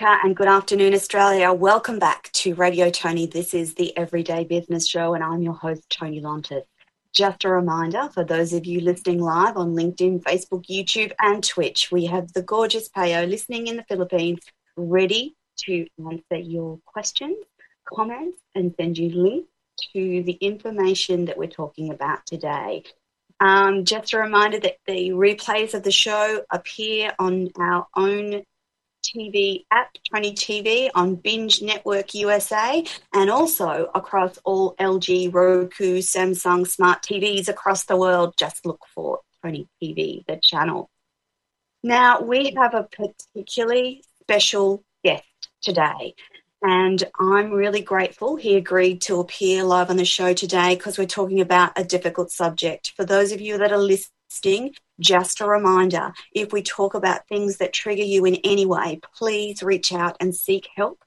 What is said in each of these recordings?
And good afternoon, Australia. Welcome back to Radio Toni. This is the Everyday Business Show, and I'm your host, Toni Lontis. Just a reminder for those of you listening live on LinkedIn, Facebook, YouTube, and Twitch, we have the gorgeous Payo listening in the Philippines, ready to answer your questions, comments, and send you links to the information that we're talking about today. Um, just a reminder that the replays of the show appear on our own TV app, Toni TV, on Binge Network USA, and also across all LG, Roku, Samsung smart TVs across the world. Just look for Toni TV, the channel. Now, we have a particularly special guest today. And I'm really grateful he agreed to appear live on the show today because we're talking about a difficult subject. For those of you that are listening, just a reminder if we talk about things that trigger you in any way, please reach out and seek help.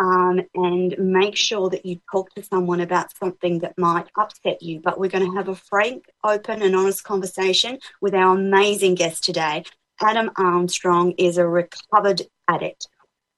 Um, and make sure that you talk to someone about something that might upset you. But we're going to have a frank, open, and honest conversation with our amazing guest today. Adam Armstrong is a recovered addict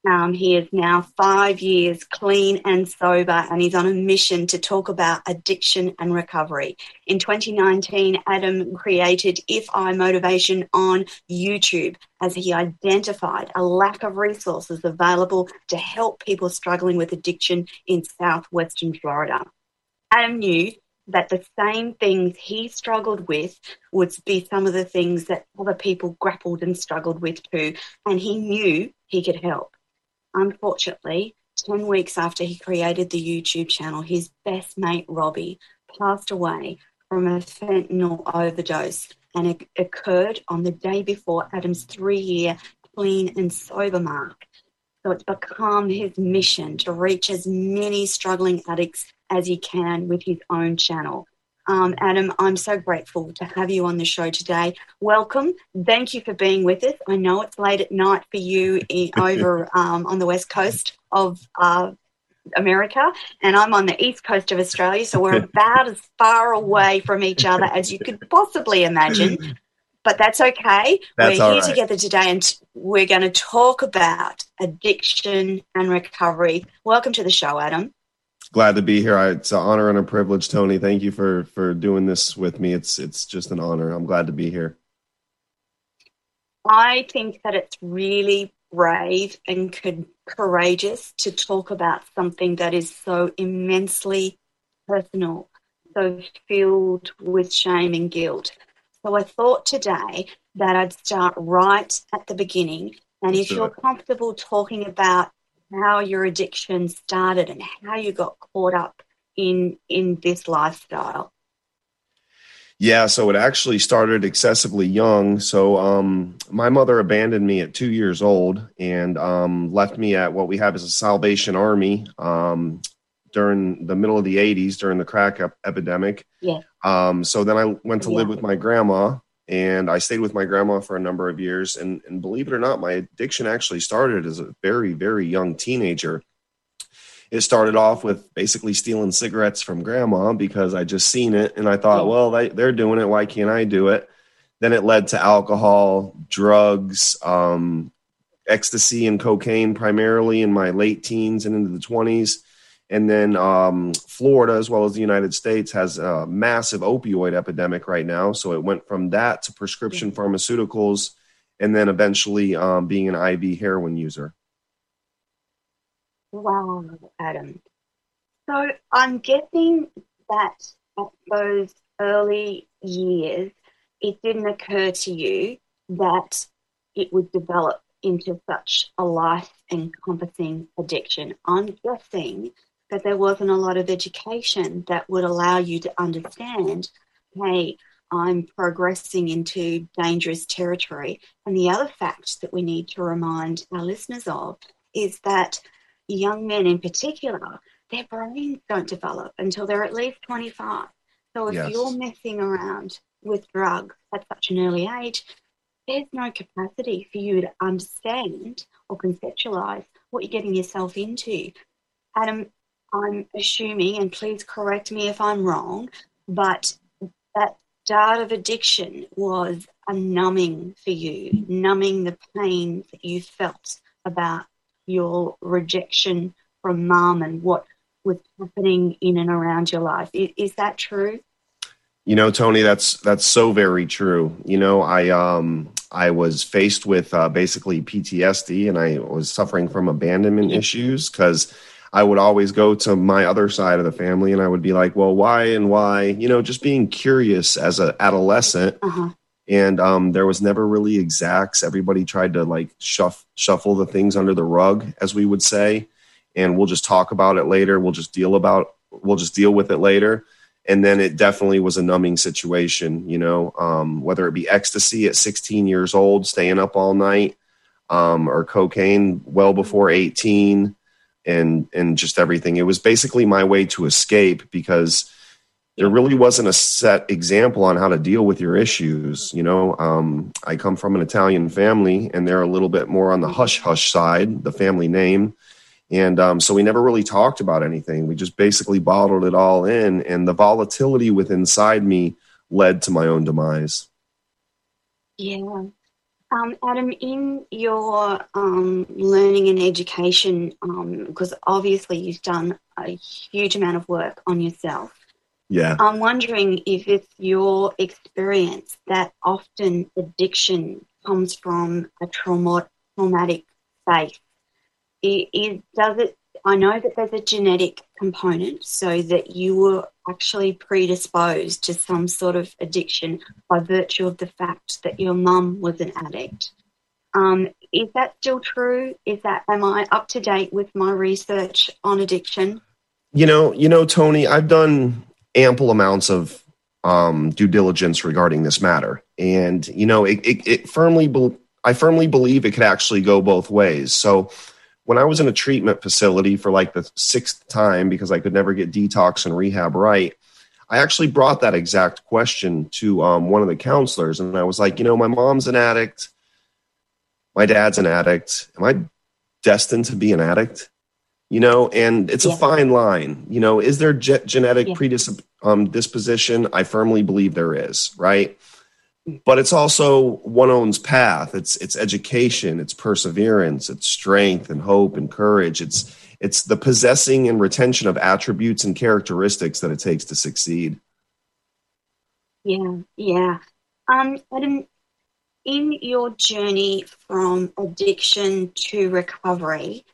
um, he is now five years clean and sober, and he's on a mission to talk about addiction and recovery. In 2019, Adam created If I Motivation on YouTube as he identified a lack of resources available to help people struggling with addiction in southwestern Florida. Adam knew that the same things he struggled with would be some of the things that other people grappled and struggled with too, and he knew he could help. Unfortunately, 10 weeks after he created the YouTube channel, his best mate, Robbie, passed away from a fentanyl overdose and it occurred on the day before Adam's three year clean and sober mark. So it's become his mission to reach as many struggling addicts as he can with his own channel. Um, Adam, I'm so grateful to have you on the show today. Welcome. Thank you for being with us. I know it's late at night for you in, over um, on the west coast of uh, America, and I'm on the east coast of Australia, so we're about as far away from each other as you could possibly imagine. But that's okay. That's we're here right. together today, and we're going to talk about addiction and recovery. Welcome to the show, Adam glad to be here. I, it's an honor and a privilege, Toni. Thank you for for doing this with me. It's it's just an honor. I'm glad to be here. I think that it's really brave and courageous to talk about something that is so immensely personal, so filled with shame and guilt. So I thought today that I'd start right at the beginning. And if you're comfortable talking about how your addiction started and how you got caught up in in this lifestyle. Yeah, so it actually started excessively young. So um, my mother abandoned me at two years old and um, left me at what we have as a Salvation Army um, during the middle of the 80s during the crack ep- epidemic. Yeah. Um, so then I went to yeah. live with my grandma and I stayed with my grandma for a number of years. And, and believe it or not, my addiction actually started as a very, very young teenager. It started off with basically stealing cigarettes from grandma because I just seen it and I thought, well, they, they're doing it. Why can't I do it? Then it led to alcohol, drugs, um, ecstasy, and cocaine primarily in my late teens and into the 20s. And then um, Florida, as well as the United States, has a massive opioid epidemic right now. So it went from that to prescription mm-hmm. pharmaceuticals, and then eventually um, being an IV heroin user. Wow, Adam. So I'm guessing that at those early years, it didn't occur to you that it would develop into such a life encompassing addiction. I'm guessing that there wasn't a lot of education that would allow you to understand hey, I'm progressing into dangerous territory. And the other fact that we need to remind our listeners of is that young men in particular, their brains don't develop until they're at least 25. So if yes. you're messing around with drugs at such an early age, there's no capacity for you to understand or conceptualize what you're getting yourself into. Adam, I'm assuming, and please correct me if I'm wrong, but that start of addiction was a numbing for you, numbing the pain that you felt about your rejection from mum and what was happening in and around your life. Is, is that true? You know, Toni, that's that's so very true. You know, I um I was faced with uh, basically PTSD, and I was suffering from abandonment issues because I would always go to my other side of the family, and I would be like, "Well, why and why?" You know, just being curious as an adolescent. Uh-huh. And um, there was never really exacts. Everybody tried to like shuff, shuffle the things under the rug, as we would say, and we'll just talk about it later. We'll just deal about. We'll just deal with it later and then it definitely was a numbing situation you know um, whether it be ecstasy at 16 years old staying up all night um, or cocaine well before 18 and and just everything it was basically my way to escape because there really wasn't a set example on how to deal with your issues you know um, i come from an italian family and they're a little bit more on the hush hush side the family name and um, so we never really talked about anything. We just basically bottled it all in. And the volatility within inside me led to my own demise. Yeah. Um, Adam, in your um, learning and education, because um, obviously you've done a huge amount of work on yourself. Yeah. I'm wondering if it's your experience that often addiction comes from a trauma, traumatic space it, does it I know that there's a genetic component so that you were actually predisposed to some sort of addiction by virtue of the fact that your mum was an addict. Um, is that still true? Is that am I up to date with my research on addiction? You know, you know, Toni, I've done ample amounts of um, due diligence regarding this matter, and you know, it, it, it firmly, be- I firmly believe it could actually go both ways. So when I was in a treatment facility for like the sixth time because I could never get detox and rehab right, I actually brought that exact question to um, one of the counselors, and I was like, you know, my mom's an addict, my dad's an addict. Am I destined to be an addict? You know, and it's yeah. a fine line. You know, is there ge- genetic yeah. predisposition? Um, I firmly believe there is, right? But it's also one own's path. It's it's education it's perseverance it's strength and hope and courage. It's it's the possessing and retention of attributes and characteristics that it takes to succeed. Yeah yeah. Um adam in your journey from addiction to recovery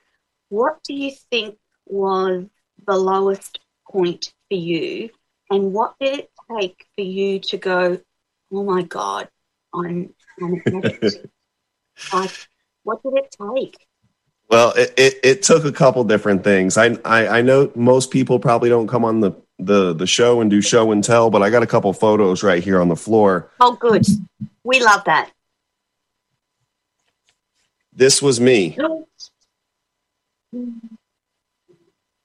what do you think was the lowest point for you? And what did it take for you to go oh my God, I'm, I'm like, what did it take? Well, it, it, it, took a couple different things. I, I, I know most people probably don't come on the, the the show and do show and tell, but I got a couple photos right here on the floor. Oh, good. We love that. This was me.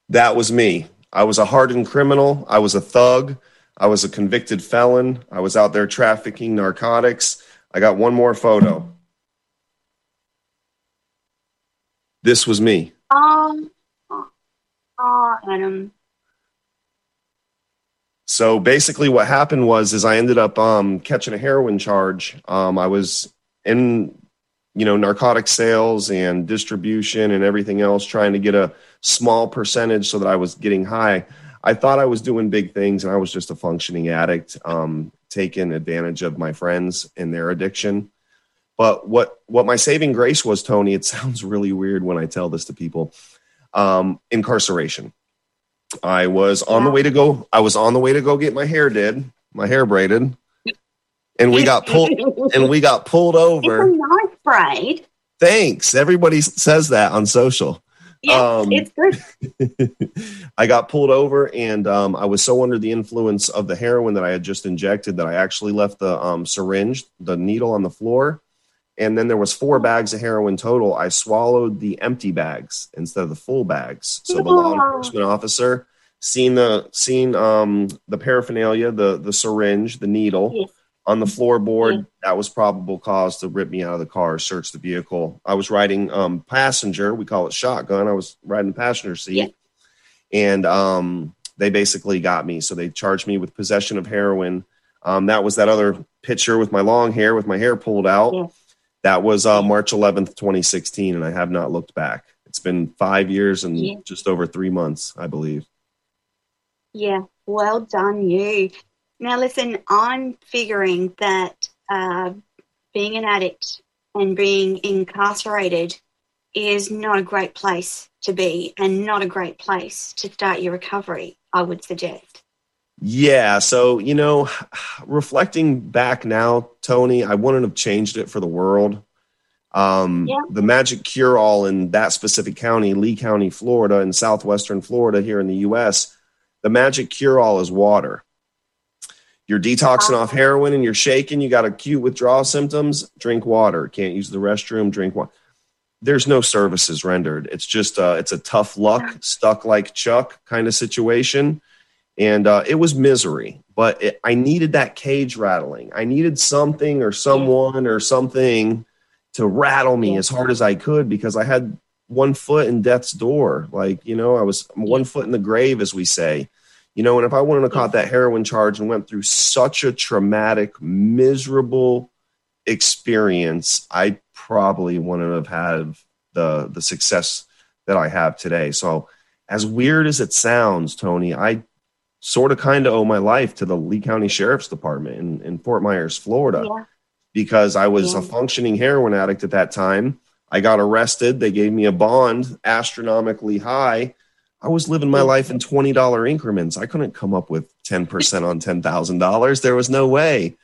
That was me. I was a hardened criminal. I was a thug. I was a convicted felon. I was out there trafficking narcotics. I got one more photo. This was me. Um, oh, Adam. So basically, what happened was, is I ended up um, catching a heroin charge. Um, I was in, you know, narcotic sales and distribution and everything else, trying to get a small percentage so that I was getting high. I thought I was doing big things and I was just a functioning addict, um, taking advantage of my friends and their addiction. But what what my saving grace was, Toni, it sounds really weird when I tell this to people. Um, incarceration. I was on the way to go. I was on the way to go get my hair did, my hair braided, and we got pulled. and we got pulled over. It's a nice braid. Thanks. Everybody says that on social. Yeah, um, it's good. I got pulled over, and um, I was so under the influence of the heroin that I had just injected that I actually left the um, syringe, the needle on the floor, and then there was four bags of heroin total. I swallowed the empty bags instead of the full bags. So the law enforcement officer seen the seen um, the paraphernalia, the the syringe, the needle. Yes on the floorboard. Yeah. That was probable cause to rip me out of the car, search the vehicle. I was riding um, passenger. We call it shotgun. I was riding passenger seat, yeah. and um, they basically got me. So they charged me with possession of heroin, Um, that was that other picture with my long hair, with my hair pulled out. Yeah. That was uh, March 11th, 2016, and I have not looked back. It's been five years and yeah. just over three months, I believe. Yeah, well done, you. Now, listen, I'm figuring that uh, being an addict and being incarcerated is not a great place to be and not a great place to start your recovery, I would suggest. Yeah. So, you know, reflecting back now, Toni, I wouldn't have changed it for the world. Um, yeah. The magic cure all in that specific county, Lee County, Florida, in southwestern Florida here in the US, the magic cure all is water. You're detoxing off heroin and you're shaking, you got acute withdrawal symptoms, drink water. Can't use the restroom, drink water. There's no services rendered. It's just uh, it's a tough luck, stuck like Chuck kind of situation and uh, it was misery. But it, I needed that cage rattling. I needed something or someone or something to rattle me as hard as I could because I had one foot in death's door. Like you know, I was one foot in the grave, as we say. You know, and if I wouldn't have caught that heroin charge and went through such a traumatic, miserable experience, I probably wouldn't have had the the success that I have today. So, as weird as it sounds, Toni, I sort of kind of owe my life to the Lee County Sheriff's Department in, in Fort Myers, Florida, yeah. because I was yeah. a functioning heroin addict at that time. I got arrested. They gave me a bond astronomically high. I was living my life in $20 increments. I couldn't come up with 10% on $10,000. There was no way.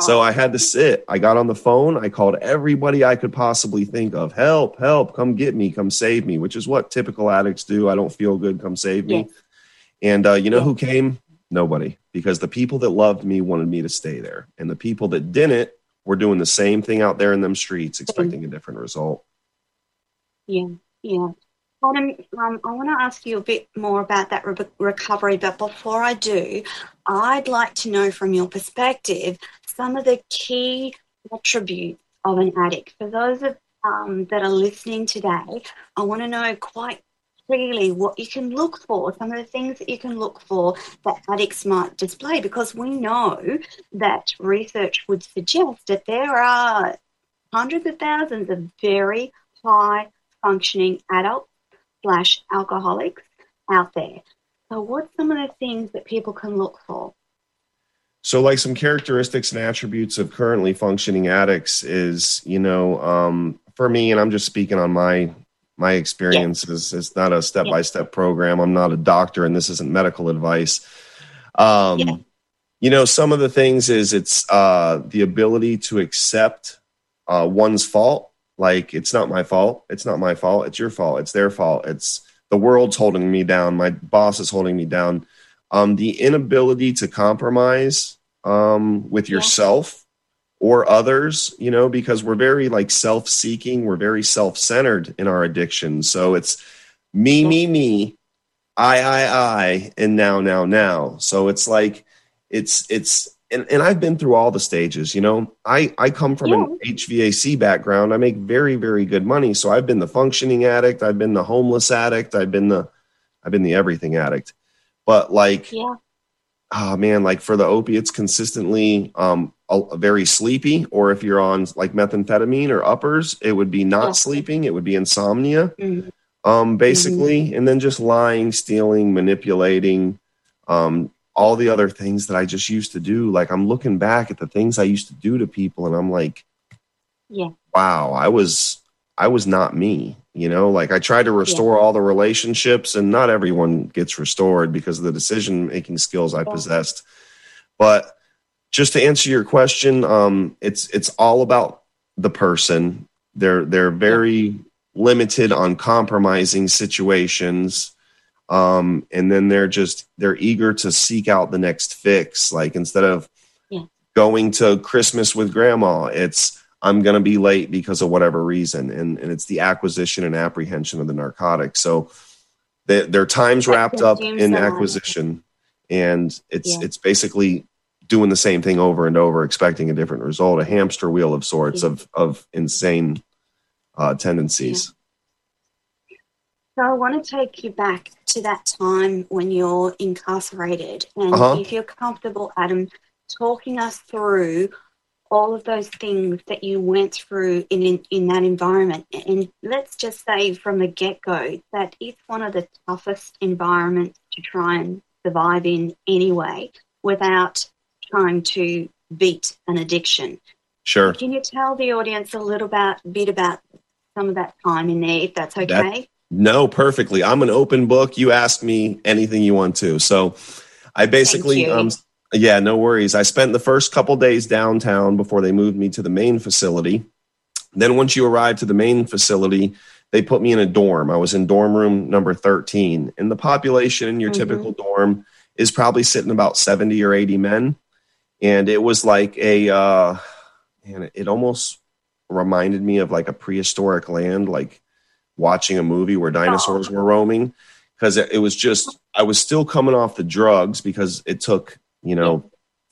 So I had to sit. I got on the phone. I called everybody I could possibly think of. Help, help, come get me, come save me, which is what typical addicts do. I don't feel good, come save me. And uh, you know who came? Nobody, because the people that loved me wanted me to stay there, and the people that didn't were doing the same thing out there in them streets, expecting a different result. Yeah, yeah. Adam, um, I want to ask you a bit more about that re- recovery, but before I do, I'd like to know from your perspective some of the key attributes of an addict. For those of, um, that are listening today, I want to know quite clearly what you can look for, some of the things that you can look for that addicts might display, because we know that research would suggest that there are hundreds of thousands of very high functioning adults slash alcoholics out there. So, what's some of the things that people can look for? So, like some characteristics and attributes of currently functioning addicts is, you know, um, for me, and I'm just speaking on my my experience is it's not a step by step program. I'm not a doctor, and this isn't medical advice. Um, yeah. You know, some of the things is it's uh, the ability to accept uh, one's fault. Like it's not my fault. It's not my fault. It's your fault. It's their fault. It's the world's holding me down. My boss is holding me down. Um, the inability to compromise um, with yeah. yourself or others, you know, because we're very like self seeking, we're very self centered in our addiction. So it's me, me, me, I, I, I, and now, now, now. So it's like, it's, it's, and, and I've been through all the stages, you know. I, I come from yeah. an HVAC background. I make very, very good money. So I've been the functioning addict, I've been the homeless addict, I've been the I've been the everything addict. But like yeah oh man, like for the opiates, consistently um, a, very sleepy, or if you're on like methamphetamine or uppers, it would be not sleeping, it would be insomnia, mm-hmm. um, basically, mm-hmm. and then just lying, stealing, manipulating, um, all the other things that I just used to do. Like I'm looking back at the things I used to do to people, and I'm like, yeah, wow, I was I was not me. You know, like I tried to restore yeah. all the relationships, and not everyone gets restored because of the decision making skills I yeah. possessed. But just to answer your question, um, it's it's all about the person. They're they're very limited on compromising situations. Um, and then they're just they're eager to seek out the next fix. Like instead of going to Christmas with grandma, it's I'm going to be late because of whatever reason. And, and it's the acquisition and apprehension of the narcotic. So they, their time's wrapped up in acquisition and it's, yeah. it's basically doing the same thing over and over, expecting a different result, a hamster wheel of sorts yeah. of, of insane uh, tendencies. So I want to take you back to that time when you're incarcerated and uh-huh. if you're comfortable, Adam, talking us through all of those things that you went through in, in, in that environment. And let's just say from the get go that it's one of the toughest environments to try and survive in anyway without trying to beat an addiction. Sure. Can you tell the audience a little about, bit about some of that time in there, if that's okay? That, no, perfectly. I'm an open book. You ask me anything you want to. So I basically, um, yeah, no worries. I spent the first couple days downtown before they moved me to the main facility. Then once you arrive to the main facility, they put me in a dorm. I was in dorm room number 13. And the population in your mm-hmm. typical dorm is probably sitting about 70 or 80 men. And it was like a, uh, and it almost reminded me of like a prehistoric land, like watching a movie where dinosaurs oh. were roaming. Because it was just, I was still coming off the drugs because it took, you know,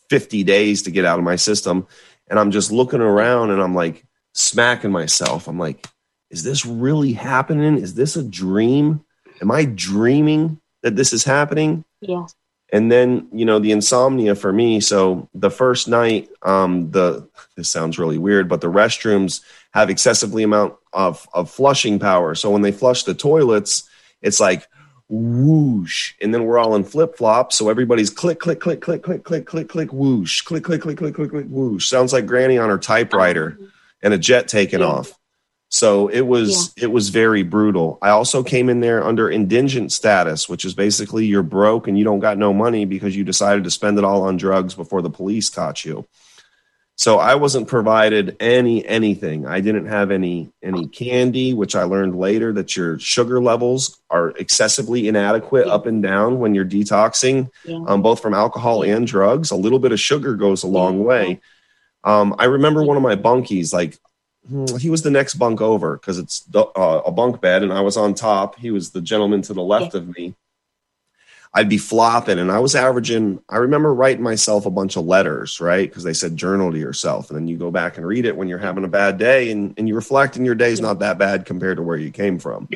50 days to get out of my system. And I'm just looking around and I'm like smacking myself. I'm like, is this really happening? Is this a dream? Am I dreaming that this is happening? Yeah and then you know the insomnia for me so the first night um the this sounds really weird but the restrooms have excessively amount of of flushing power so when they flush the toilets it's like whoosh and then we're all in flip-flops so everybody's click click click click click click click click whoosh click click click click click click whoosh sounds like granny on her typewriter and a jet taking yeah. off so it was yeah. it was very brutal. I also came in there under indigent status, which is basically you're broke and you don't got no money because you decided to spend it all on drugs before the police caught you. So I wasn't provided any anything. I didn't have any any candy, which I learned later that your sugar levels are excessively inadequate yeah. up and down when you're detoxing, yeah. um, both from alcohol and drugs. A little bit of sugar goes a long way. Um, I remember one of my bunkies, like Hmm, he was the next bunk over because it's uh, a bunk bed and I was on top. He was the gentleman to the left of me. I'd be flopping and I was averaging, I remember writing myself a bunch of letters, right? Because they said journal to yourself. And then you go back and read it when you're having a bad day and, and you reflect and your day's not that bad compared to where you came from.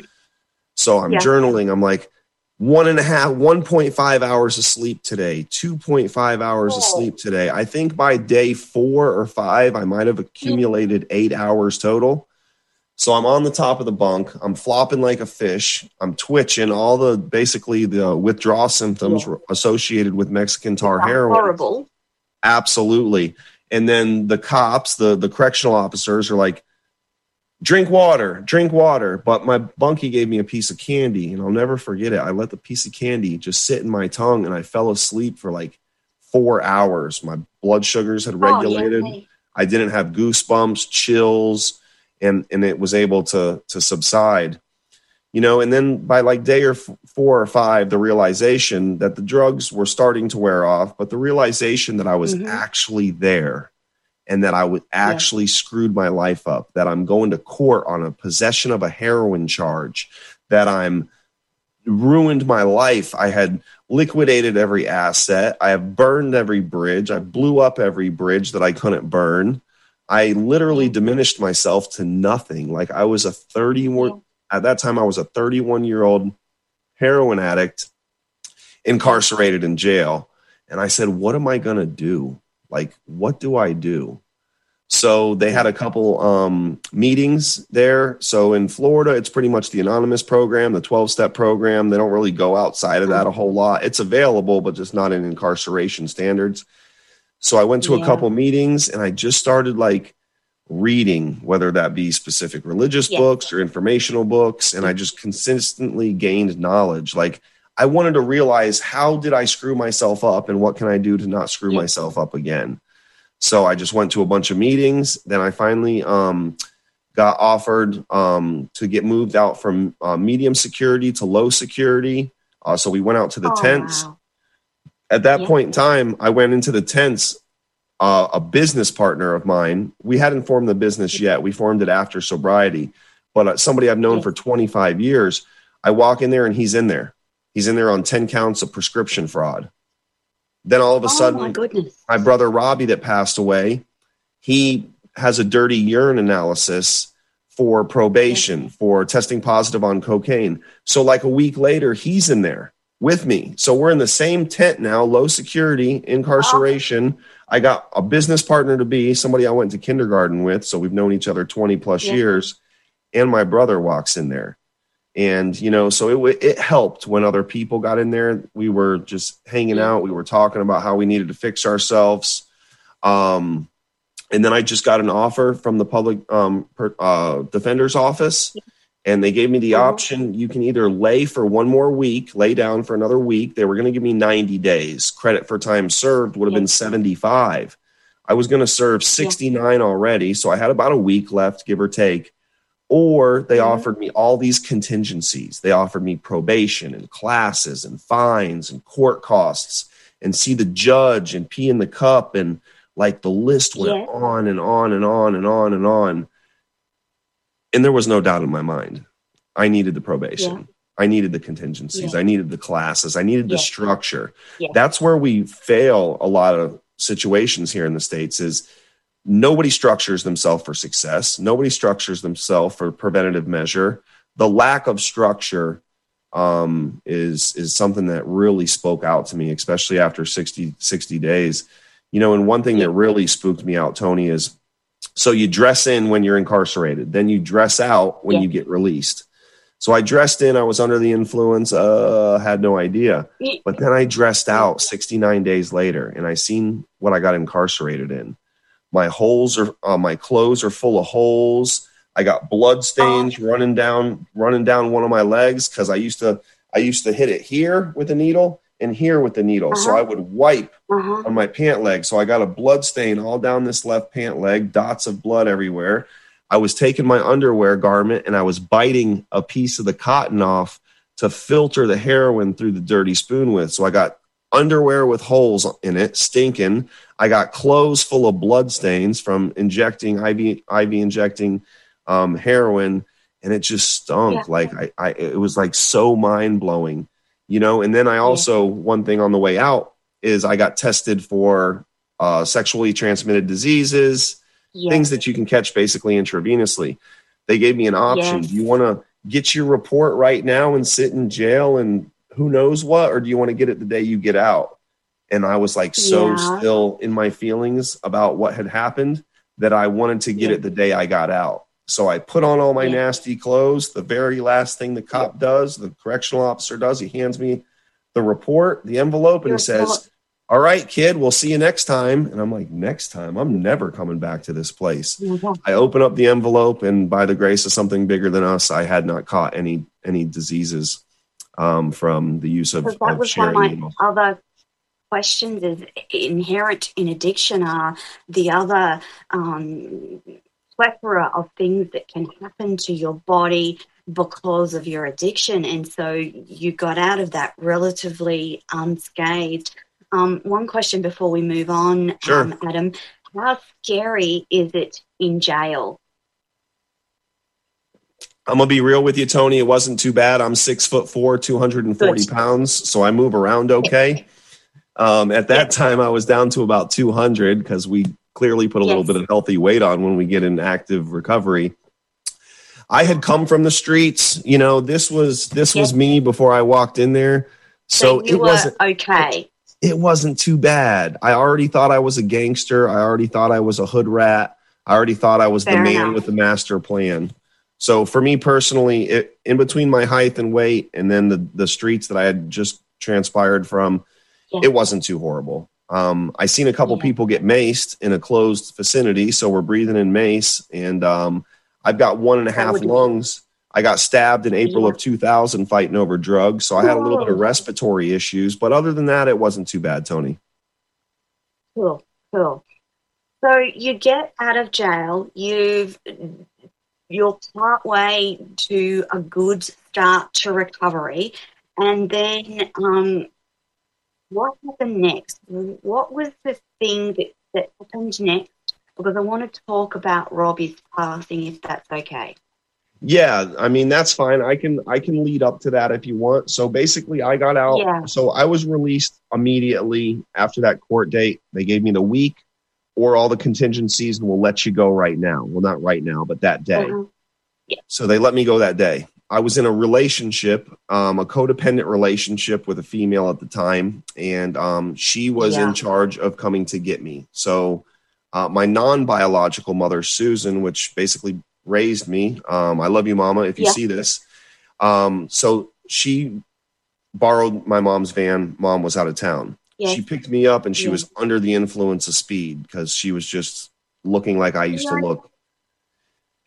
So I'm yeah. journaling. I'm like, one and a half, 1.5 hours of sleep today, 2.5 hours oh. of sleep today. I think by day four or five, I might have mm. accumulated eight hours total. So I'm on the top of the bunk. I'm flopping like a fish. I'm twitching. All the basically the withdrawal symptoms yeah. associated with Mexican tar heroin. Horrible. Absolutely. And then the cops, the the correctional officers, are like, drink water, drink water. But my bunkie gave me a piece of candy, and I'll never forget it. I let the piece of candy just sit in my tongue, and I fell asleep for like four hours. My blood sugars had regulated. Oh, yeah. I didn't have goosebumps, chills, and and it was able to to subside. You know, and then by like day or f- four or five, the realization that the drugs were starting to wear off, but the realization that I was mm-hmm. actually there and that I would actually yeah. screwed my life up, that I'm going to court on a possession of a heroin charge, that I'm ruined my life. I had liquidated every asset. I have burned every bridge. I blew up every bridge that I couldn't burn. I literally diminished myself to nothing. Like I was a 31 at that time I was a 31 year old heroin addict incarcerated in jail. And I said, what am I going to do? like what do i do so they had a couple um, meetings there so in florida it's pretty much the anonymous program the 12 step program they don't really go outside of that a whole lot it's available but just not in incarceration standards so i went to yeah. a couple meetings and i just started like reading whether that be specific religious yeah. books or informational books and i just consistently gained knowledge like I wanted to realize how did I screw myself up and what can I do to not screw yeah. myself up again. So I just went to a bunch of meetings. Then I finally um, got offered um, to get moved out from uh, medium security to low security. Uh, so we went out to the oh, tents. Wow. At that yeah. point in time, I went into the tents. Uh, a business partner of mine, we hadn't formed the business yet. We formed it after sobriety, but uh, somebody I've known yeah. for 25 years. I walk in there and he's in there He's in there on 10 counts of prescription fraud. Then all of a oh, sudden, my, my brother Robbie that passed away, he has a dirty urine analysis for probation, for testing positive on cocaine. So, like a week later, he's in there with me. So, we're in the same tent now, low security, incarceration. Oh. I got a business partner to be, somebody I went to kindergarten with. So we've known each other 20 plus yeah. years. And my brother walks in there. And, you know, so it, it helped when other people got in there. We were just hanging out. We were talking about how we needed to fix ourselves. Um, and then I just got an offer from the public um, per, uh, defender's office. And they gave me the uh-huh. option you can either lay for one more week, lay down for another week. They were going to give me 90 days. Credit for time served would have been 75. I was going to serve 69 already. So I had about a week left, give or take or they mm-hmm. offered me all these contingencies. They offered me probation and classes and fines and court costs and see the judge and pee in the cup and like the list went yeah. on and on and on and on and on. And there was no doubt in my mind. I needed the probation. Yeah. I needed the contingencies. Yeah. I needed the classes. I needed the structure. That's where we fail a lot of situations here in the States is nobody structures themselves for success. Nobody structures themselves for preventative measure. The lack of structure um, is is something that really spoke out to me, especially after 60, 60 days. You know, and one thing that really spooked me out, Toni, is so you dress in when you're incarcerated, then you dress out when yeah. you get released. So I dressed in, I was under the influence, uh, had no idea. But then I dressed out 69 days later and I seen what I got incarcerated in. My holes are uh, my clothes are full of holes. I got blood stains running down running down one of my legs because I used to I used to hit it here with a needle and here with the needle. Uh-huh. So I would wipe uh-huh. on my pant leg. So I got a blood stain all down this left pant leg, dots of blood everywhere. I was taking my underwear garment and I was biting a piece of the cotton off to filter the heroin through the dirty spoon with. So I got underwear with holes in it, stinking. I got clothes full of blood stains from injecting IV IV injecting um, heroin, and it just stunk. Yeah. Like I, I, it was like so mind blowing, you know. And then I also one thing on the way out is I got tested for uh, sexually transmitted diseases, yes. things that you can catch basically intravenously. They gave me an option. Yes. Do you want to get your report right now and sit in jail and who knows what, or do you want to get it the day you get out? And I was like so yeah. still in my feelings about what had happened that I wanted to get yeah. it the day I got out. So I put on all my nasty clothes. The very last thing the cop does, the correctional officer does, he hands me the report, the envelope, and he says, All right, kid, we'll see you next time. And I'm like, Next time? I'm never coming back to this place. I open up the envelope, and by the grace of something bigger than us, I had not caught any any diseases um, from the use of, that of was one of my other questions is inherent in addiction are the other um, plethora of things that can happen to your body because of your addiction and so you got out of that relatively unscathed um, one question before we move on sure. um, adam how scary is it in jail I'm gonna be real with you, Toni. It wasn't too bad. I'm six foot four, 240 pounds, so I move around okay. Um, at that time, I was down to about 200 because we clearly put a yes. little bit of healthy weight on when we get in active recovery. I had come from the streets. You know, this was this yes. was me before I walked in there. So, so it wasn't okay. It, it wasn't too bad. I already thought I was a gangster. I already thought I was a hood rat. I already thought I was Fair the man enough. with the master plan. So for me personally, it, in between my height and weight, and then the the streets that I had just transpired from, yeah. it wasn't too horrible. Um, I seen a couple yeah. people get maced in a closed vicinity, so we're breathing in mace, and um, I've got one and a half lungs. I got stabbed in April of 2000 fighting over drugs, so I had a little bit of respiratory issues, but other than that, it wasn't too bad, Toni. Cool, cool. So you get out of jail, you've you're part way to a good start to recovery. And then um, what happened next? What was the thing that, that happened next? Because I want to talk about Robbie's passing, if that's okay. Yeah, I mean that's fine. I can I can lead up to that if you want. So basically, I got out. Yeah. So I was released immediately after that court date. They gave me the week or all the contingencies and we'll let you go right now. Well, not right now, but that day. Uh-huh. Yeah. So they let me go that day. I was in a relationship, um, a codependent relationship with a female at the time, and um, she was yeah. in charge of coming to get me. So, uh, my non biological mother, Susan, which basically raised me, um, I love you, Mama, if you yeah. see this. Um, so, she borrowed my mom's van. Mom was out of town. She picked me up, and she was under the influence of speed because she was just looking like I used to look.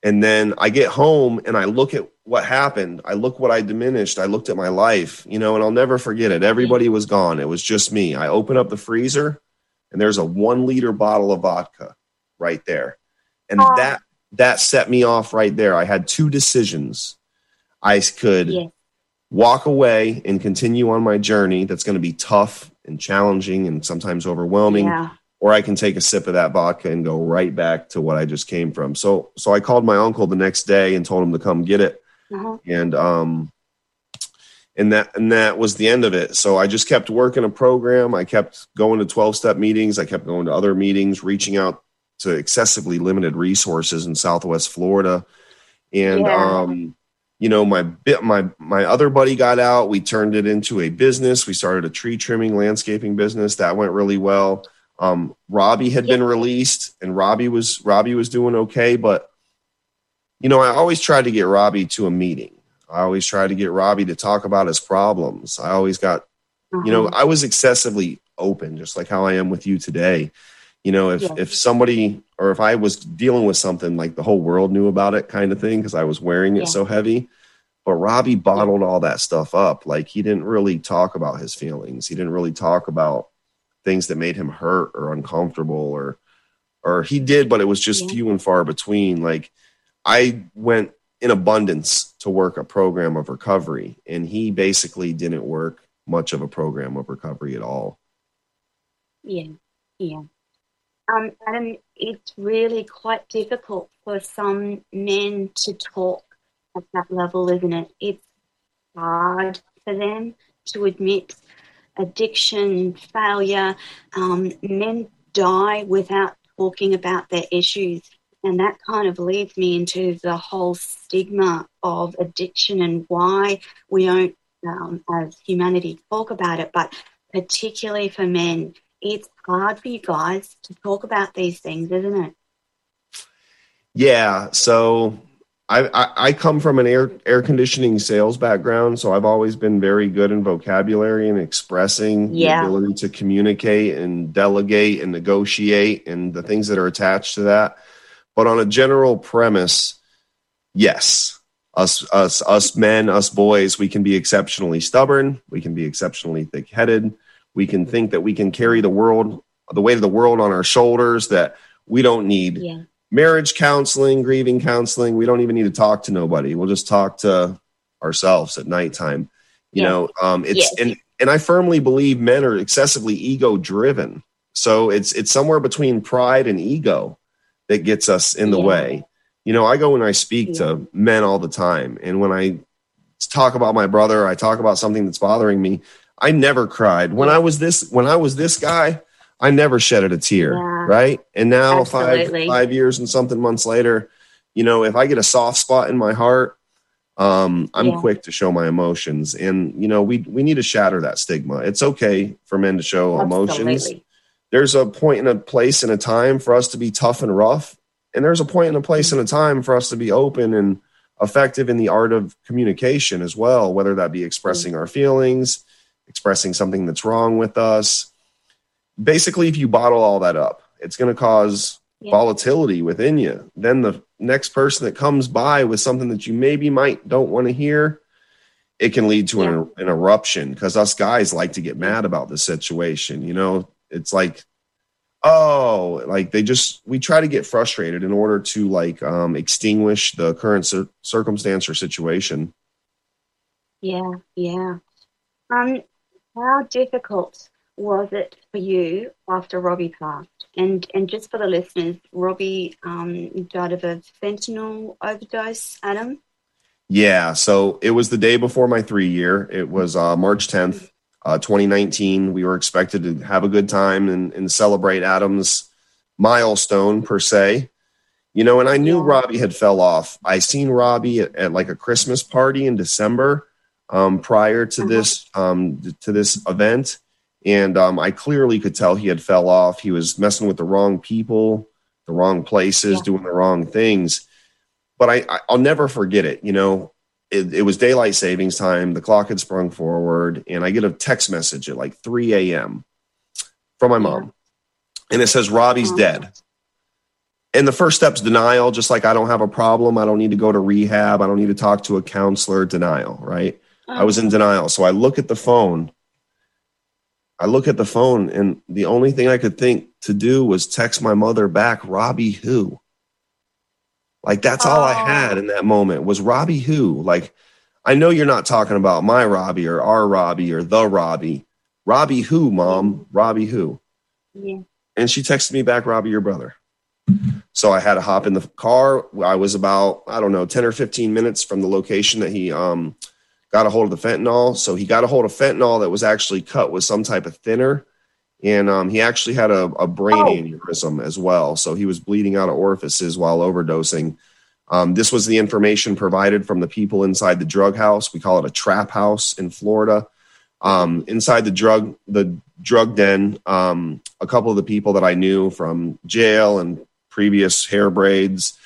And then I get home and I look at what happened. I look what I diminished. I looked at my life, you know, and I'll never forget it. Everybody was gone. It was just me. I open up the freezer and there's a one liter bottle of vodka right there. And that that set me off right there. I had two decisions. I could yeah. walk away and continue on my journey that's going to be tough and challenging and sometimes overwhelming. Yeah or I can take a sip of that vodka and go right back to what I just came from. So so I called my uncle the next day and told him to come get it. Uh-huh. And um and that and that was the end of it. So I just kept working a program. I kept going to 12 step meetings. I kept going to other meetings, reaching out to excessively limited resources in Southwest Florida. And yeah. um you know my bit my my other buddy got out we turned it into a business we started a tree trimming landscaping business that went really well um, Robbie had yeah. been released, and Robbie was Robbie was doing okay, but you know, I always tried to get Robbie to a meeting. I always tried to get Robbie to talk about his problems. I always got, uh-huh. you know, uh-huh. I was excessively open, just like how I am with you today. You know, if yeah. if somebody or if I was dealing with something like the whole world knew about it, kind of thing, because I was wearing it yeah. so heavy. But Robbie bottled all that stuff up. Like he didn't really talk about his feelings. He didn't really talk about things that made him hurt or uncomfortable or or he did but it was just yeah. few and far between like i went in abundance to work a program of recovery and he basically didn't work much of a program of recovery at all yeah yeah um adam it's really quite difficult for some men to talk at that level isn't it it's hard for them to admit addiction, failure. Um, men die without talking about their issues. And that kind of leads me into the whole stigma of addiction and why we don't, um, as humanity, talk about it. But particularly for men, it's hard for you guys to talk about these things, isn't it? Yeah. So I, I, come from an air air conditioning sales background, so I've always been very good in vocabulary and expressing yeah. the ability to communicate and delegate and negotiate and the things that are attached to that. But on a general premise, yes, us us us men, us boys, we can be exceptionally stubborn, we can be exceptionally thick headed, we can think that we can carry the world the weight of the world on our shoulders that we don't need yeah marriage counseling, grieving counseling. We don't even need to talk to nobody. We'll just talk to ourselves at nighttime. You yeah. know, um, it's yeah. and and I firmly believe men are excessively ego driven. So it's it's somewhere between pride and ego that gets us in the yeah. way. You know, I go and I speak to men all the time, and when I talk about my brother, I talk about something that's bothering me. I never cried when I was this when I was this guy. I never shedded a tear, yeah. right? And now Absolutely. five five years and something months later, you know, if I get a soft spot in my heart, um, I'm yeah. quick to show my emotions. And you know, we we need to shatter that stigma. It's okay for men to show Absolutely. emotions. There's a point and a place and a time for us to be tough and rough, and there's a point and a place and a time for us to be open and effective in the art of communication as well, whether that be expressing mm-hmm. our feelings, expressing something that's wrong with us basically, if you bottle all that up, it's going to cause yeah. volatility within you. Then the next person that comes by with something that you maybe might don't want to hear, it can lead to yeah. an, an eruption because us guys like to get mad about the situation. You know, it's like, oh, like they just we try to get frustrated in order to like um, extinguish the current cir- circumstance or situation. Yeah, yeah. Um, how difficult was it for you after Robbie passed? And and just for the listeners, Robbie um, died of a fentanyl overdose. Adam. Yeah, so it was the day before my three year. It was uh, March tenth, uh, twenty nineteen. We were expected to have a good time and, and celebrate Adam's milestone per se. You know, and I knew. Robbie had fell off. I seen Robbie at, at like a Christmas party in December um, prior to uh-huh. this um, to this event, and um, I clearly could tell he had fell off. He was messing with the wrong people, the wrong places, yeah. doing the wrong things. But I, I will never forget it. You know, it, it, was daylight savings time. The clock had sprung forward, and I get a text message at like 3 a.m. from my mom, and it says Robbie's uh-huh. dead. And the first step's denial, just like I don't have a problem. I don't need to go to rehab. I don't need to talk to a counselor. Denial, right? I was in uh-huh. denial. So I look at the phone. I look at the phone, and the only thing I could think to do was text my mother back, Robbie who? Like that's all I had in that moment was Robbie who? Like I know you're not talking about my Robbie or our Robbie or the Robbie. Robbie who, mom? Robbie who? Yeah. And she texted me back, Robbie, your brother. So I had to hop in the car. I was about, I don't know, 10 or 15 minutes from the location that he um, got a hold of the fentanyl. So he got a hold of fentanyl that was actually cut with some type of thinner. And um, he actually had a, a brain oh. aneurysm as well. So he was bleeding out of orifices while overdosing. Um, this was the information provided from the people inside the drug house. We call it a trap house in Florida. Um, inside the drug the drug den, um, a couple of the people that I knew from jail and previous hair braids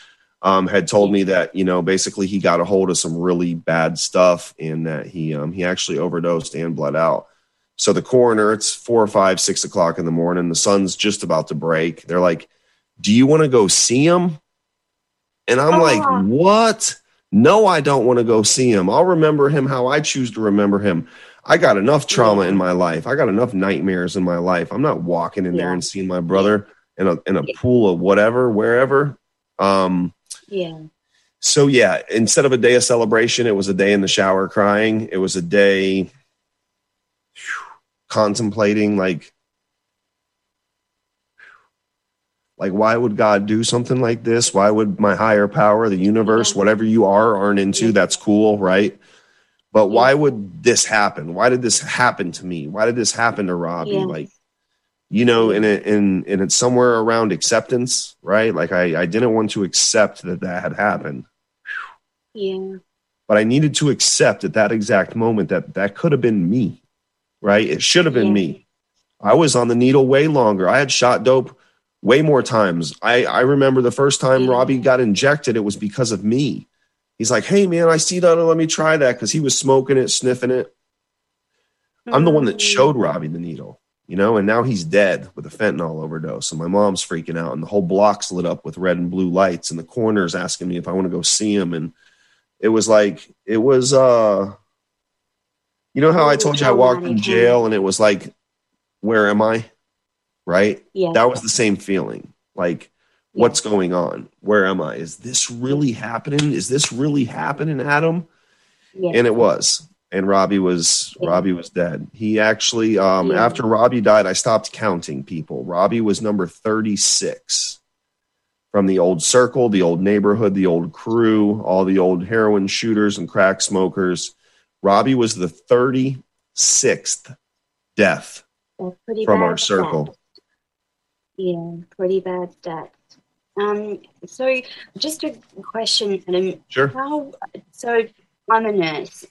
um, had told me that you know basically he got a hold of some really bad stuff and that he um, he actually overdosed and bled out. So the coroner, it's four or five, six o'clock in the morning. The sun's just about to break. They're like, "Do you want to go see him?" And I'm oh. like, "What? No, I don't want to go see him. I'll remember him how I choose to remember him. I got enough trauma in my life. I got enough nightmares in my life. I'm not walking in yeah. there and seeing my brother in a in a pool of whatever, wherever." Um, yeah. So yeah, instead of a day of celebration, it was a day in the shower crying. It was a day contemplating like like why would God do something like this? Why would my higher power, the universe, whatever you are, aren't into, that's cool, right? But why would this happen? Why did this happen to me? Why did this happen to Robbie? Yeah. Like you know, and it, and and it's somewhere around acceptance, right? Like I I didn't want to accept that that had happened. Yeah. But I needed to accept at that exact moment that that could have been me, right? It should have been yeah. me. I was on the needle way longer. I had shot dope way more times. I I remember the first time. Robbie got injected, it was because of me. He's like, "Hey man, I see that. Let me try that," because he was smoking it, sniffing it. I'm the one that showed mm. Robbie the needle you know, and now he's dead with a fentanyl overdose. And my mom's freaking out, and the whole block's lit up with red and blue lights, and the coroner's asking me if I want to go see him. And it was like, it was, uh, you know how I told you I walked in jail and it was like, where am I? Right? Yeah. That was the same feeling. Like, what's going on? Where am I? Is this really happening? Is this really happening, Adam? Yeah. And it was and Robbie was Robbie was dead. He actually um, yeah. after Robbie died, I stopped counting people. Robbie was number 36 from the old circle, the old neighborhood, the old crew, all the old heroin shooters and crack smokers. Robbie was the 36th death from our circle. Stats. Yeah, pretty bad death. Um, so just a question, Adam. Sure. How, so I'm a nurse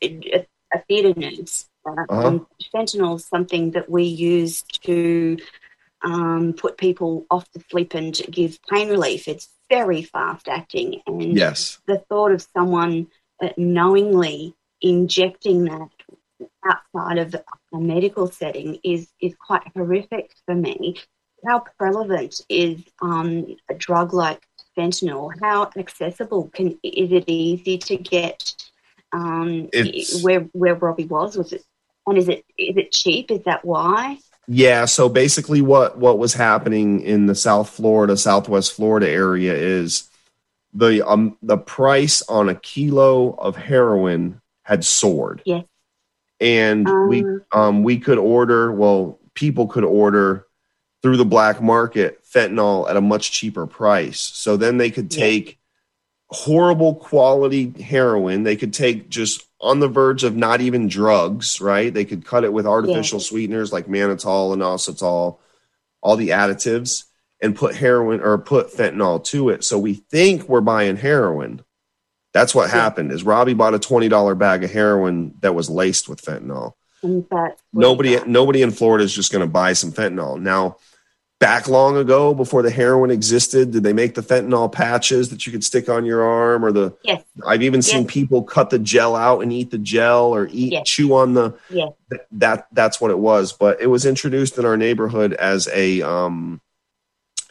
a theatre nurse. Uh, uh-huh. fentanyl is something that we use to um, put people off the sleep and give pain relief. It's very fast acting, and yes, the thought of someone uh, knowingly injecting that outside of a medical setting is is quite horrific for me. How prevalent is um, a drug like fentanyl? How accessible can is it easy to get um, where where Robbie was? Was it and is it is it cheap? Is that why? Yeah. So basically, what what was happening in the South Florida, Southwest Florida area is the um the price on a kilo of heroin had soared. Yes. And um, we um we could order well people could order through the black market fentanyl at a much cheaper price. So then they could take horrible quality heroin. They could take just on the verge of not even drugs, right? They could cut it with artificial yeah. sweeteners like mannitol and inositol, all the additives, and put heroin or put fentanyl to it. So we think we're buying heroin. That's what yeah. happened is Robbie bought a $20 bag of heroin that was laced with fentanyl. Nobody nobody in Florida is just going to buy some fentanyl. Now, back long ago before the heroin existed did they make the fentanyl patches that you could stick on your arm or the yes. i've even yes. seen people cut the gel out and eat the gel or eat yes. chew on the yes. Th- that that's what it was but it was introduced in our neighborhood as a um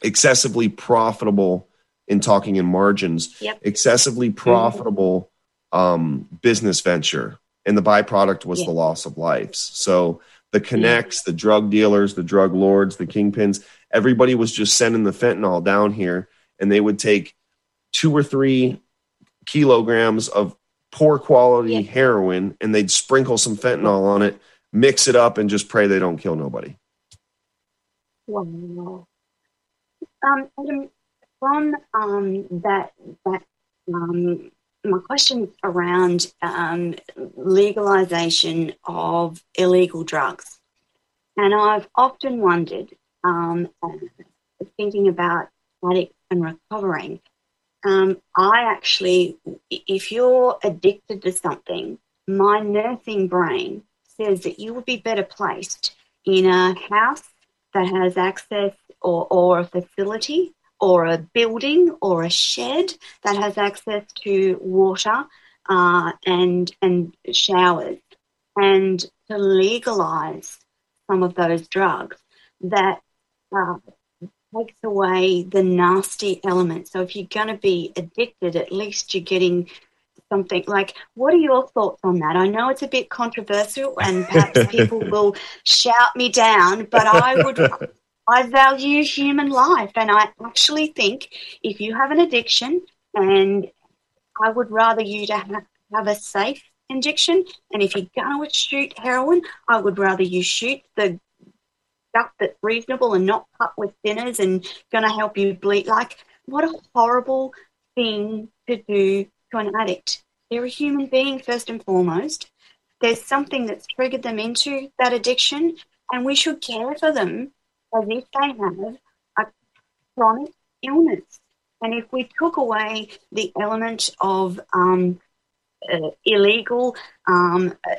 excessively profitable in talking in margins yep. excessively mm-hmm. profitable um business venture and the byproduct was the loss of lives so the connects, the drug dealers, the drug lords, the kingpins, everybody was just sending the fentanyl down here and they would take two or three kilograms of poor quality yeah. heroin and they'd sprinkle some fentanyl on it, mix it up, and just pray they don't kill nobody. Wow. Um, Adam, from um, that that um, my question around um, legalization of illegal drugs. And I've often wondered, um, thinking about addicts and recovering, um, I actually, if you're addicted to something, my nursing brain says that you would be better placed in a house that has access or, or a facility or a building or a shed that has access to water uh, and and showers, and to legalize some of those drugs that uh, takes away the nasty element. So if you're going to be addicted, at least you're getting something. Like what are your thoughts on that? I know it's a bit controversial and perhaps people will shout me down but i would I value human life. And I actually think if you have an addiction, and I would rather you to have, have a safe injection. And if you're going to shoot heroin, I would rather you shoot the stuff that's reasonable and not cut with thinners and going to help you bleed. Like, what a horrible thing to do to an addict. They're a human being, first and foremost. There's something that's triggered them into that addiction, and we should care for them as if they have a chronic illness. And if we took away the element of um, uh, illegal um, uh,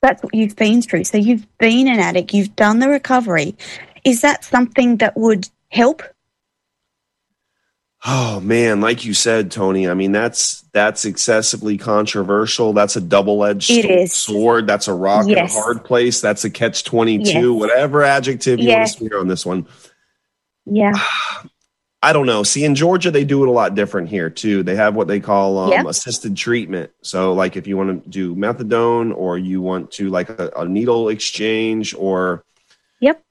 that's what you've been through. So you've been an addict, you've done the recovery. Is that something that would help Oh man, like you said, Toni. I mean, that's that's excessively controversial. That's a double-edged sword. That's a rock yes. and a hard place. That's a catch twenty-two. Yes. Whatever adjective you yes. want to smear on this one. Yeah. I don't know. See, in Georgia, they do it a lot different here too. They have what they call um, assisted treatment. So, like, if you want to do methadone, or you want to like a, a needle exchange, or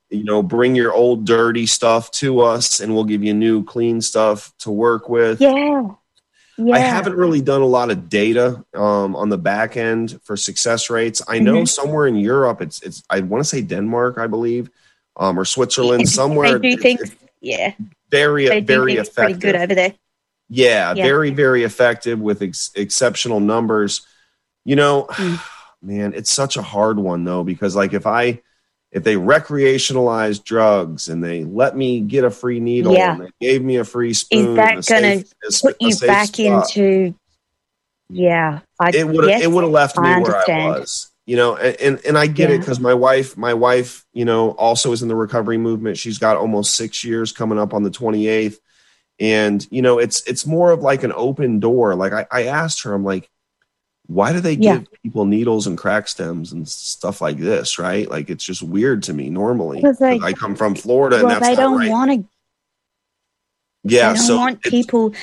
you know, bring your old dirty stuff to us and we'll give you new clean stuff to work with. Yeah. Yeah. I haven't really done a lot of data um, on the back end for success rates. I know mm-hmm. somewhere in Europe, it's it's I want to say Denmark, I believe, um, or Switzerland, somewhere. They do think, yeah, very they very effective. Pretty good over there. Yeah, yeah, very very effective with ex- exceptional numbers. You know, mm. man, it's such a hard one though because like if I if they recreationalized drugs and they let me get a free needle yeah. and they gave me a free spoon, is that going to put you back spot, into? Yeah, I, it would yes, it would have left me I where I was. You know, and and, and I get yeah. it because my wife, my wife, you know, also is in the recovery movement. She's got almost six years coming up on the twenty eighth, and you know, it's it's more of like an open door. Like I, I asked her, I'm like, why do they give yeah. people needles and crack stems and stuff like this right like it's just weird to me normally like, i come from florida well, and they don't right. want to yeah they don't so want people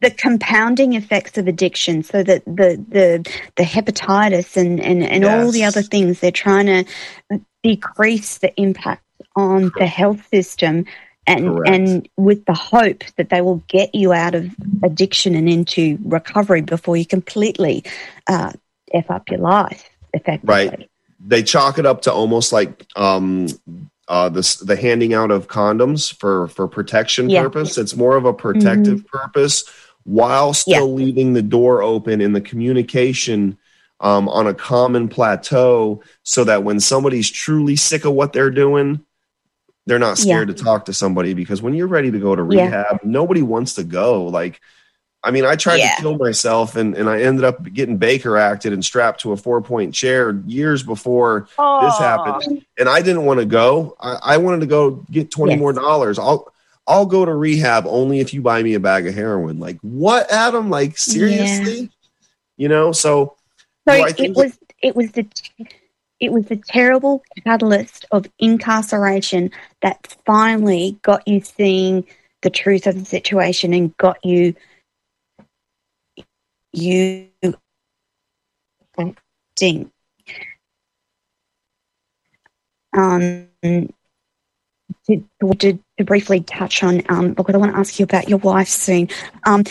the compounding effects of addiction so that the the the hepatitis and and, and yes. all the other things they're trying to decrease the impact on the health system and Correct. and with the hope that they will get you out of addiction and into recovery before you completely uh, f up your life effectively. Right. They chalk it up to almost like um, uh, this the handing out of condoms for for protection Yeah. purpose. It's more of a protective purpose while still leaving the door open in the communication um, on a common plateau, so that when somebody's truly sick of what they're doing, they're not scared to talk to somebody. Because when you're ready to go to Yeah. rehab, nobody wants to go. Like, I mean, I tried Yeah. to kill myself, and and I ended up getting Baker acted and strapped to a four point chair years before this happened and I didn't want to go. I, I wanted to go get twenty Yes. more dollars. I'll I'll go to rehab only if you buy me a bag of heroin. Like what, Adam? Like seriously? You know? So So it think was it was the it was the terrible catalyst of incarceration that finally got you seeing the truth of the situation and got you you acting. Um, to, to, to briefly touch on um, because I want to ask you about your wife soon. Um,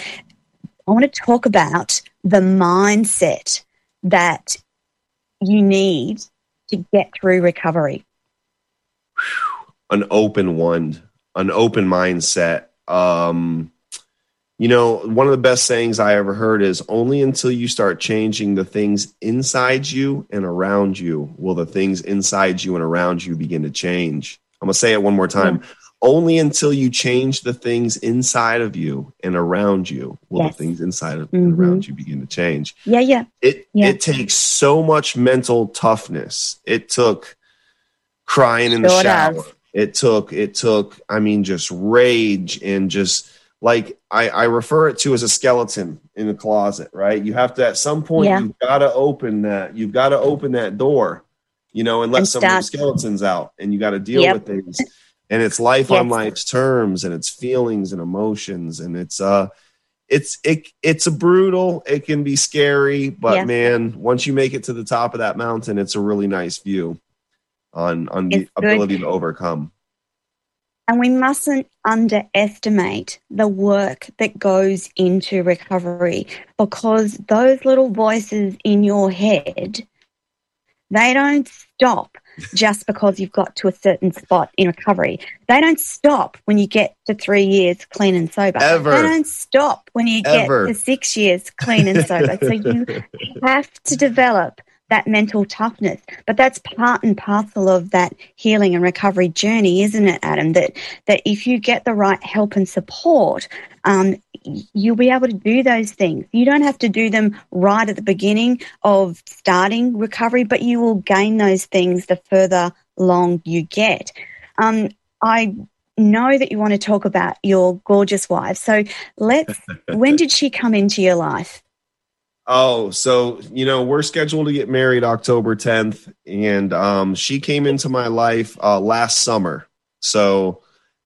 I want to talk about the mindset that you need to get through recovery. an open one, an open mindset. Um, you know, one of the best sayings I ever heard is only until you start changing the things inside you and around you will the things inside you and around you begin to change. I'm going to say it one more time. Only until you change the things inside of you and around you will Yes. the things inside of and Mhm. around you begin to change. Yeah, yeah, It Yeah. it takes so much mental toughness. It took crying in the shower. does. It took it took I mean just rage and just like I, I refer it to as a skeleton in the closet, right? You have to at some point Yeah. you've got to open that you've got to open that door, you know, and let And some of the skeletons out, and you got to deal Yep. with things. And it's life on life's terms, and it's feelings and emotions, and it's uh it's it it's a brutal it can be scary but Yeah. man once you make it to the top of that mountain it's a really nice view on on the good. ability to overcome And we mustn't underestimate the work that goes into recovery because those little voices in your head, they don't stop just because you've got to a certain spot in recovery. They don't stop when you get to three years clean and sober. Ever. They don't stop when you Ever. get to six years clean and sober. so you have to develop that mental toughness. But that's part and parcel of that healing and recovery journey, isn't it, Adam? That that if you get the right help and support, um, you'll be able to do those things. You don't have to do them right at the beginning of starting recovery, but you will gain those things the further along you get. Um, I know that you want to talk about your gorgeous wife. So let's. when did she come into your life? oh so you know we're scheduled to get married october 10th and um she came into my life uh last summer so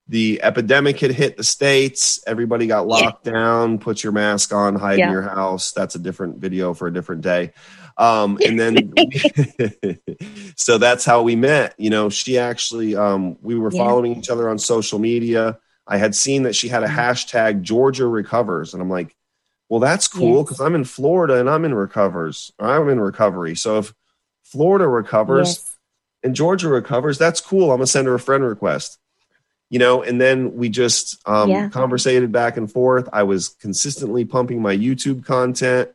the epidemic had hit the states everybody got Yeah. locked down put your mask on hide Yeah. in your house that's a different video for a different day um and then so that's how we met you know she actually um we were Yeah. following each other on social media i had seen that she had a Mhm. hashtag georgia recovers and i'm like well that's cool Yes. because i'm in florida and i'm in recovers i'm in recovery so if florida recovers Yes. and Georgia recovers, that's cool. I'm gonna send her a friend request. You know, and then we just um Yeah. conversated back and forth. I was consistently pumping my YouTube content.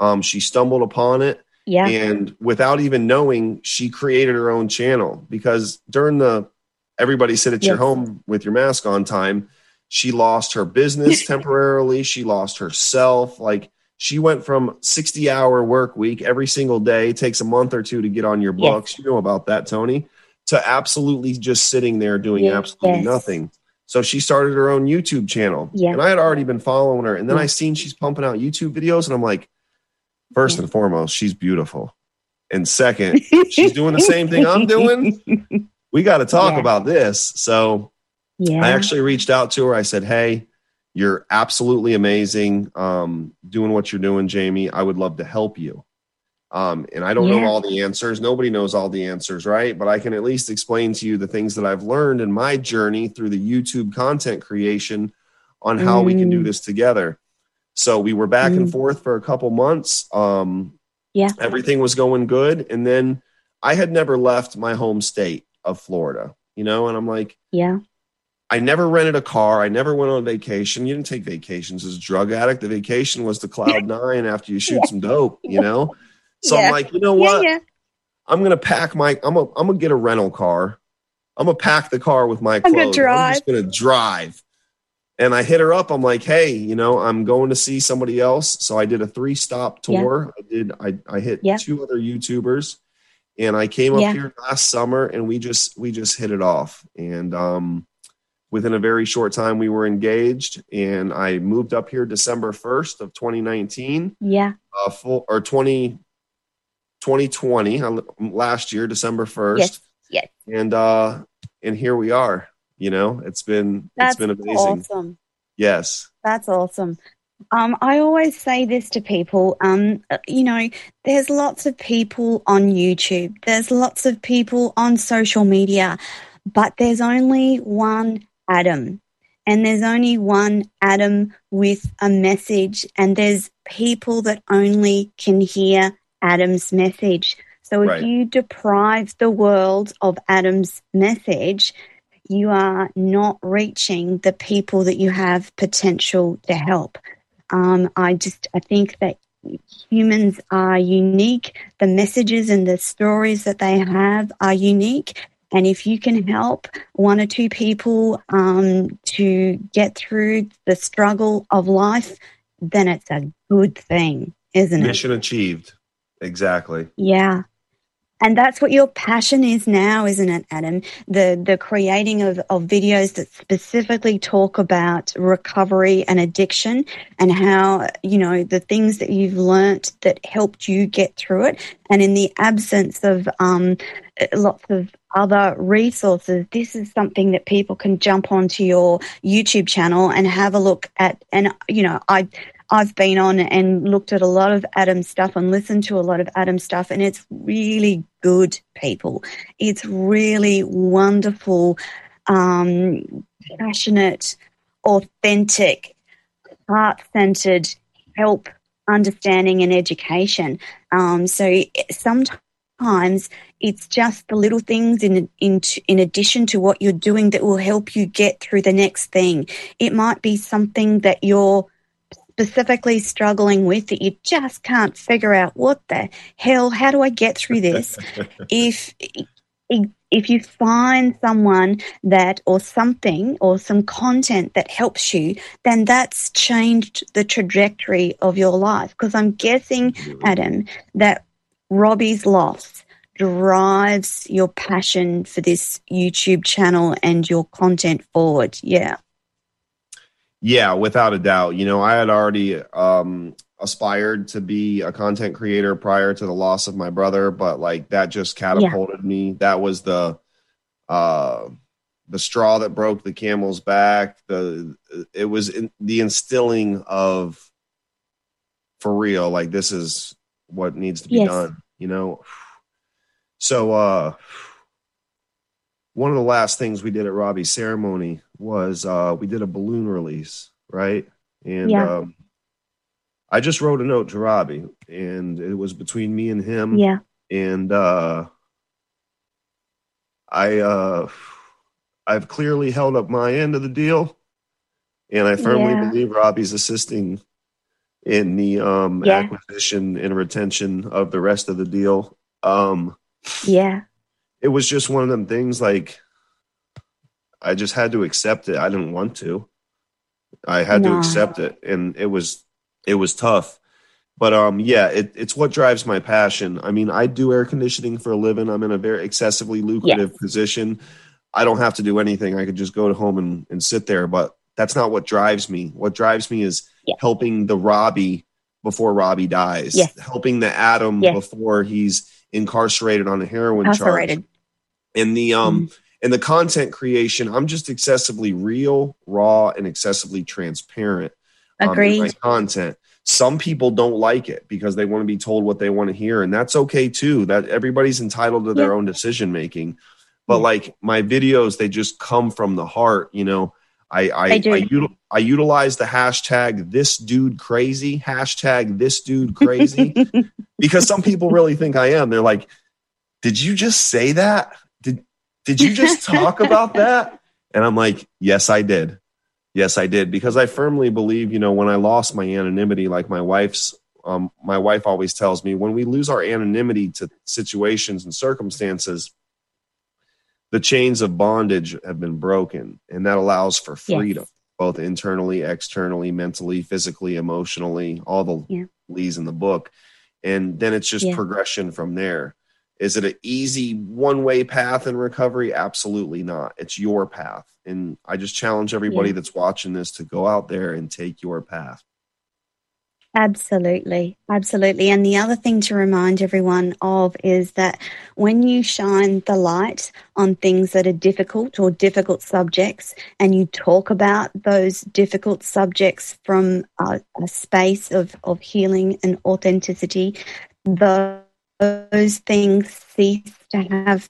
Um, she stumbled upon it, Yeah. and without even knowing, she created her own channel because during the everybody sit at your home with your mask on time, she lost her business temporarily. She lost herself. Like she went from 60 hour work week every single day, takes a month or two to get on your Yes. books. You know about that, Toni, to absolutely just sitting there doing Yes. absolutely nothing. So she started her own YouTube channel. Yeah. And I had already been following her. And then. I seen she's pumping out YouTube videos, and I'm like, first and foremost, she's beautiful. And second, she's doing the same thing I'm doing. we got to talk Yeah. about this. So Yeah. I actually reached out to her. I said, Hey, you're absolutely amazing. Um, doing what you're doing, Jamie. I would love to help you. Um, and I don't know all the answers. Nobody knows all the answers, right? But I can at least explain to you the things that I've learned in my journey through the YouTube content creation on how we can do Mm. this together. So we were back and Mm. forth for a couple months. Um, Yeah. everything was going good. And then I had never left my home state of Florida. you know, and I'm like, yeah. I never rented a car. I never went on vacation. You didn't take vacations as a drug addict. The vacation was to cloud nine after you shoot yeah. some dope, you know? So yeah. I'm like, you know what? Yeah, I'm gonna pack my I'm a, I'm gonna get a rental car. I'm gonna pack the car with my clothes. I'm, I'm just gonna drive. And I hit her up. I'm like, hey, you know, I'm going to see somebody else. So I did a three stop tour. I did I I hit two other YouTubers and I came up here last summer and we just we just hit it off. And um within a very short time we were engaged and i moved up here december 1st of 2019 yeah uh full or 20 2020 uh, last year december 1st yes yes and uh and here we are you know it's been that's it's been amazing awesome yes that's awesome um, I always say this to people. Um, uh, you know, there's lots of people on YouTube. There's lots of people on social media, but there's only one Adam. And there's only one Adam with a message, and there's people that only can hear Adam's message. So if right. you deprive the world of Adam's message, you are not reaching the people that you have potential to help. Um, I just I think that humans are unique. The messages and the stories that they have are unique, and if you can help one or two people um, to get through the struggle of life, then it's a good thing, isn't Mission it? Mission achieved. Exactly. Yeah. And that's what your passion is now, isn't it, Adam? The the creating of, of videos that specifically talk about recovery and addiction and how, you know, the things that you've learnt that helped you get through it. And in the absence of um, lots of other resources, this is something that people can jump onto your YouTube channel and have a look at. And, you know, I I've been on and looked at a lot of Adam stuff and listened to a lot of Adam stuff, and it's really good, people. It's really wonderful, um, passionate, authentic, heart centered help, understanding, and education. Um, so sometimes it's just the little things in, in in addition to what you're doing that will help you get through the next thing. It might be something that you're specifically struggling with that you just can't figure out what the hell, how do I get through this? if if you find someone that or something or some content that helps you, then that's changed the trajectory of your life. Because I'm guessing, Adam, that Robbie's loss drives your passion for this YouTube channel and your content forward. Yeah. Yeah, without a doubt. You know, I had already um, aspired to be a content creator prior to the loss of my brother, but like that just catapulted yeah. me. That was the uh, the straw that broke the camel's back. The it was in, the instilling of for real. Like this is what needs to be yes. done. You know. So uh, one of the last things we did at Robbie's ceremony was uh, we did a balloon release, right? And yeah. um, I just wrote a note to Robbie, and it was between me and him. Yeah. And uh, I, uh, I've clearly held up my end of the deal, and I firmly yeah. believe Robbie's assisting in the um, yeah. acquisition and retention of the rest of the deal. Um, yeah. It was just one of them things like I just had to accept it. I didn't want to. I had no. to accept it, and it was it was tough. But um, yeah, it, it's what drives my passion. I mean, I do air conditioning for a living. I'm in a very excessively lucrative yes. position. I don't have to do anything. I could just go to home and, and sit there. But that's not what drives me. What drives me is yes. helping the Robbie before Robbie dies, yes. helping the Adam before he's incarcerated on a heroin incarcerated. charge. And the um. Mm in the content creation, I'm just excessively real, raw, and excessively transparent. Um, Agreed. my content. Some people don't like it because they want to be told what they want to hear, and that's okay too. That everybody's entitled to their yeah. own decision making. But yeah. like my videos, they just come from the heart. You know, I I, I, I, util- I utilize the hashtag this dude crazy hashtag this dude crazy because some people really think I am. They're like, "Did you just say that?" Did you just talk about that? And I'm like, Yes, I did. Yes, I did. Because I firmly believe, you know, when I lost my anonymity, like my wife's, um, my wife always tells me, when we lose our anonymity to situations and circumstances, the chains of bondage have been broken. And that allows for freedom, yes. both internally, externally, mentally, physically, emotionally, all the yeah. leads in the book. And then it's just yeah. progression from there. Is it an easy one way path in recovery? Absolutely not. It's your path. And I just challenge everybody yeah. that's watching this to go out there and take your path. Absolutely. Absolutely. And the other thing to remind everyone of is that when you shine the light on things that are difficult or difficult subjects, and you talk about those difficult subjects from a, a space of, of healing and authenticity, the those things cease to have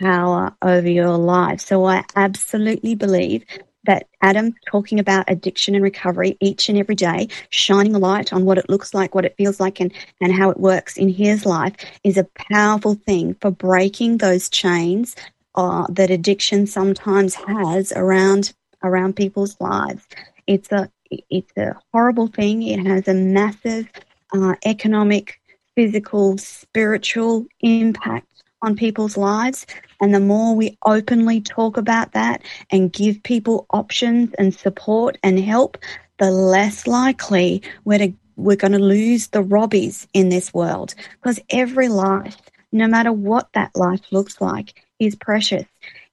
power over your life. So I absolutely believe that Adam talking about addiction and recovery each and every day, shining a light on what it looks like, what it feels like, and, and how it works in his life is a powerful thing for breaking those chains uh, that addiction sometimes has around around people's lives. It's a it's a horrible thing. It has a massive uh, economic physical, spiritual impact on people's lives. And the more we openly talk about that and give people options and support and help, the less likely we're, to, we're going to lose the robbies in this world. Because every life, no matter what that life looks like, is precious.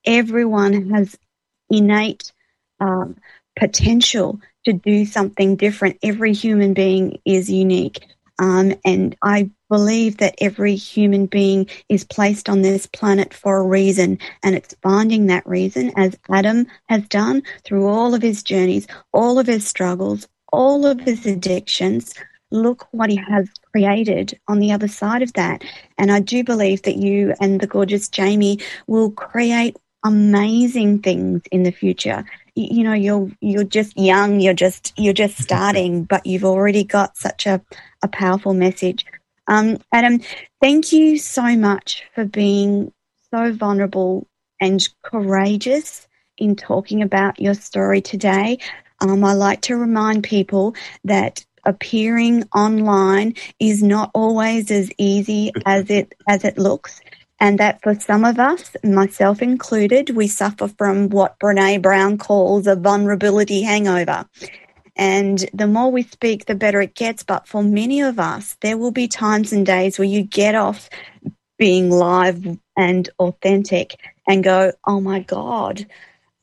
Everyone has innate um, potential to do something different. Every human being is unique. Um, and I believe that every human being is placed on this planet for a reason, and it's finding that reason, as Adam has done through all of his journeys, all of his struggles, all of his addictions. Look what he has created on the other side of that. And I do believe that you and the gorgeous Jamie will create amazing things in the future you know you're you're just young you're just you're just starting but you've already got such a, a powerful message. Um, adam thank you so much for being so vulnerable and courageous in talking about your story today. Um, i like to remind people that appearing online is not always as easy as it as it looks and that for some of us, myself included, we suffer from what Brene Brown calls a vulnerability hangover. And the more we speak, the better it gets. But for many of us, there will be times and days where you get off being live and authentic and go, oh my God,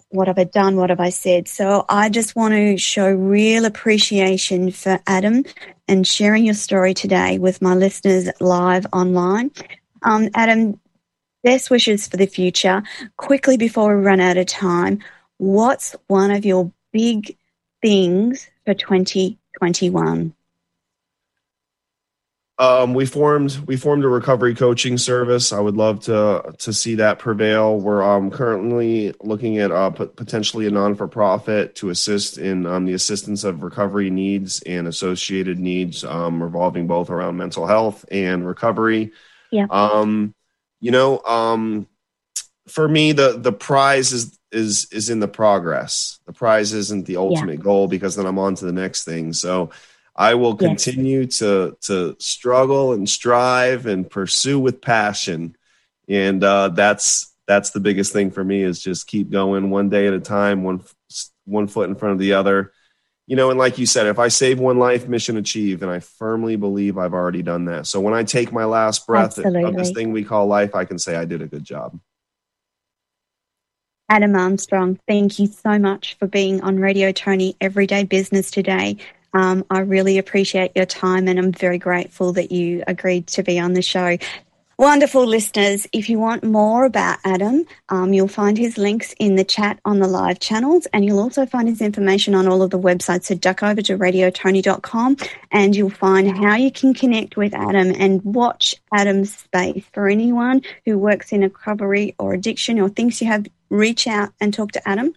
what have I done? What have I said? So I just want to show real appreciation for Adam and sharing your story today with my listeners live online. Um, Adam, best wishes for the future. Quickly before we run out of time, what's one of your big things for 2021? Um, we formed we formed a recovery coaching service. I would love to to see that prevail. We're um, currently looking at uh, p- potentially a non for profit to assist in um, the assistance of recovery needs and associated needs, um, revolving both around mental health and recovery. Yeah. Um, you know, um, for me, the the prize is is is in the progress. The prize isn't the ultimate yeah. goal because then I'm on to the next thing. So I will continue yes. to to struggle and strive and pursue with passion, and uh, that's that's the biggest thing for me is just keep going one day at a time, one one foot in front of the other, you know, and like you said, if I save one life, mission achieved. And I firmly believe I've already done that. So when I take my last breath Absolutely. of this thing we call life, I can say I did a good job. Adam Armstrong, thank you so much for being on Radio Toni Everyday Business today. Um, I really appreciate your time and I'm very grateful that you agreed to be on the show. Wonderful listeners. If you want more about Adam, um, you'll find his links in the chat on the live channels, and you'll also find his information on all of the websites. So duck over to radiotoni.com and you'll find how you can connect with Adam and watch Adam's space. For anyone who works in recovery or addiction or thinks you have, reach out and talk to Adam.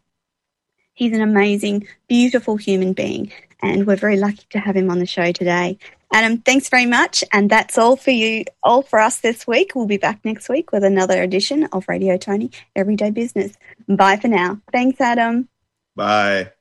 He's an amazing, beautiful human being, and we're very lucky to have him on the show today. Adam, thanks very much. And that's all for you, all for us this week. We'll be back next week with another edition of Radio Toni Everyday Business. Bye for now. Thanks, Adam. Bye.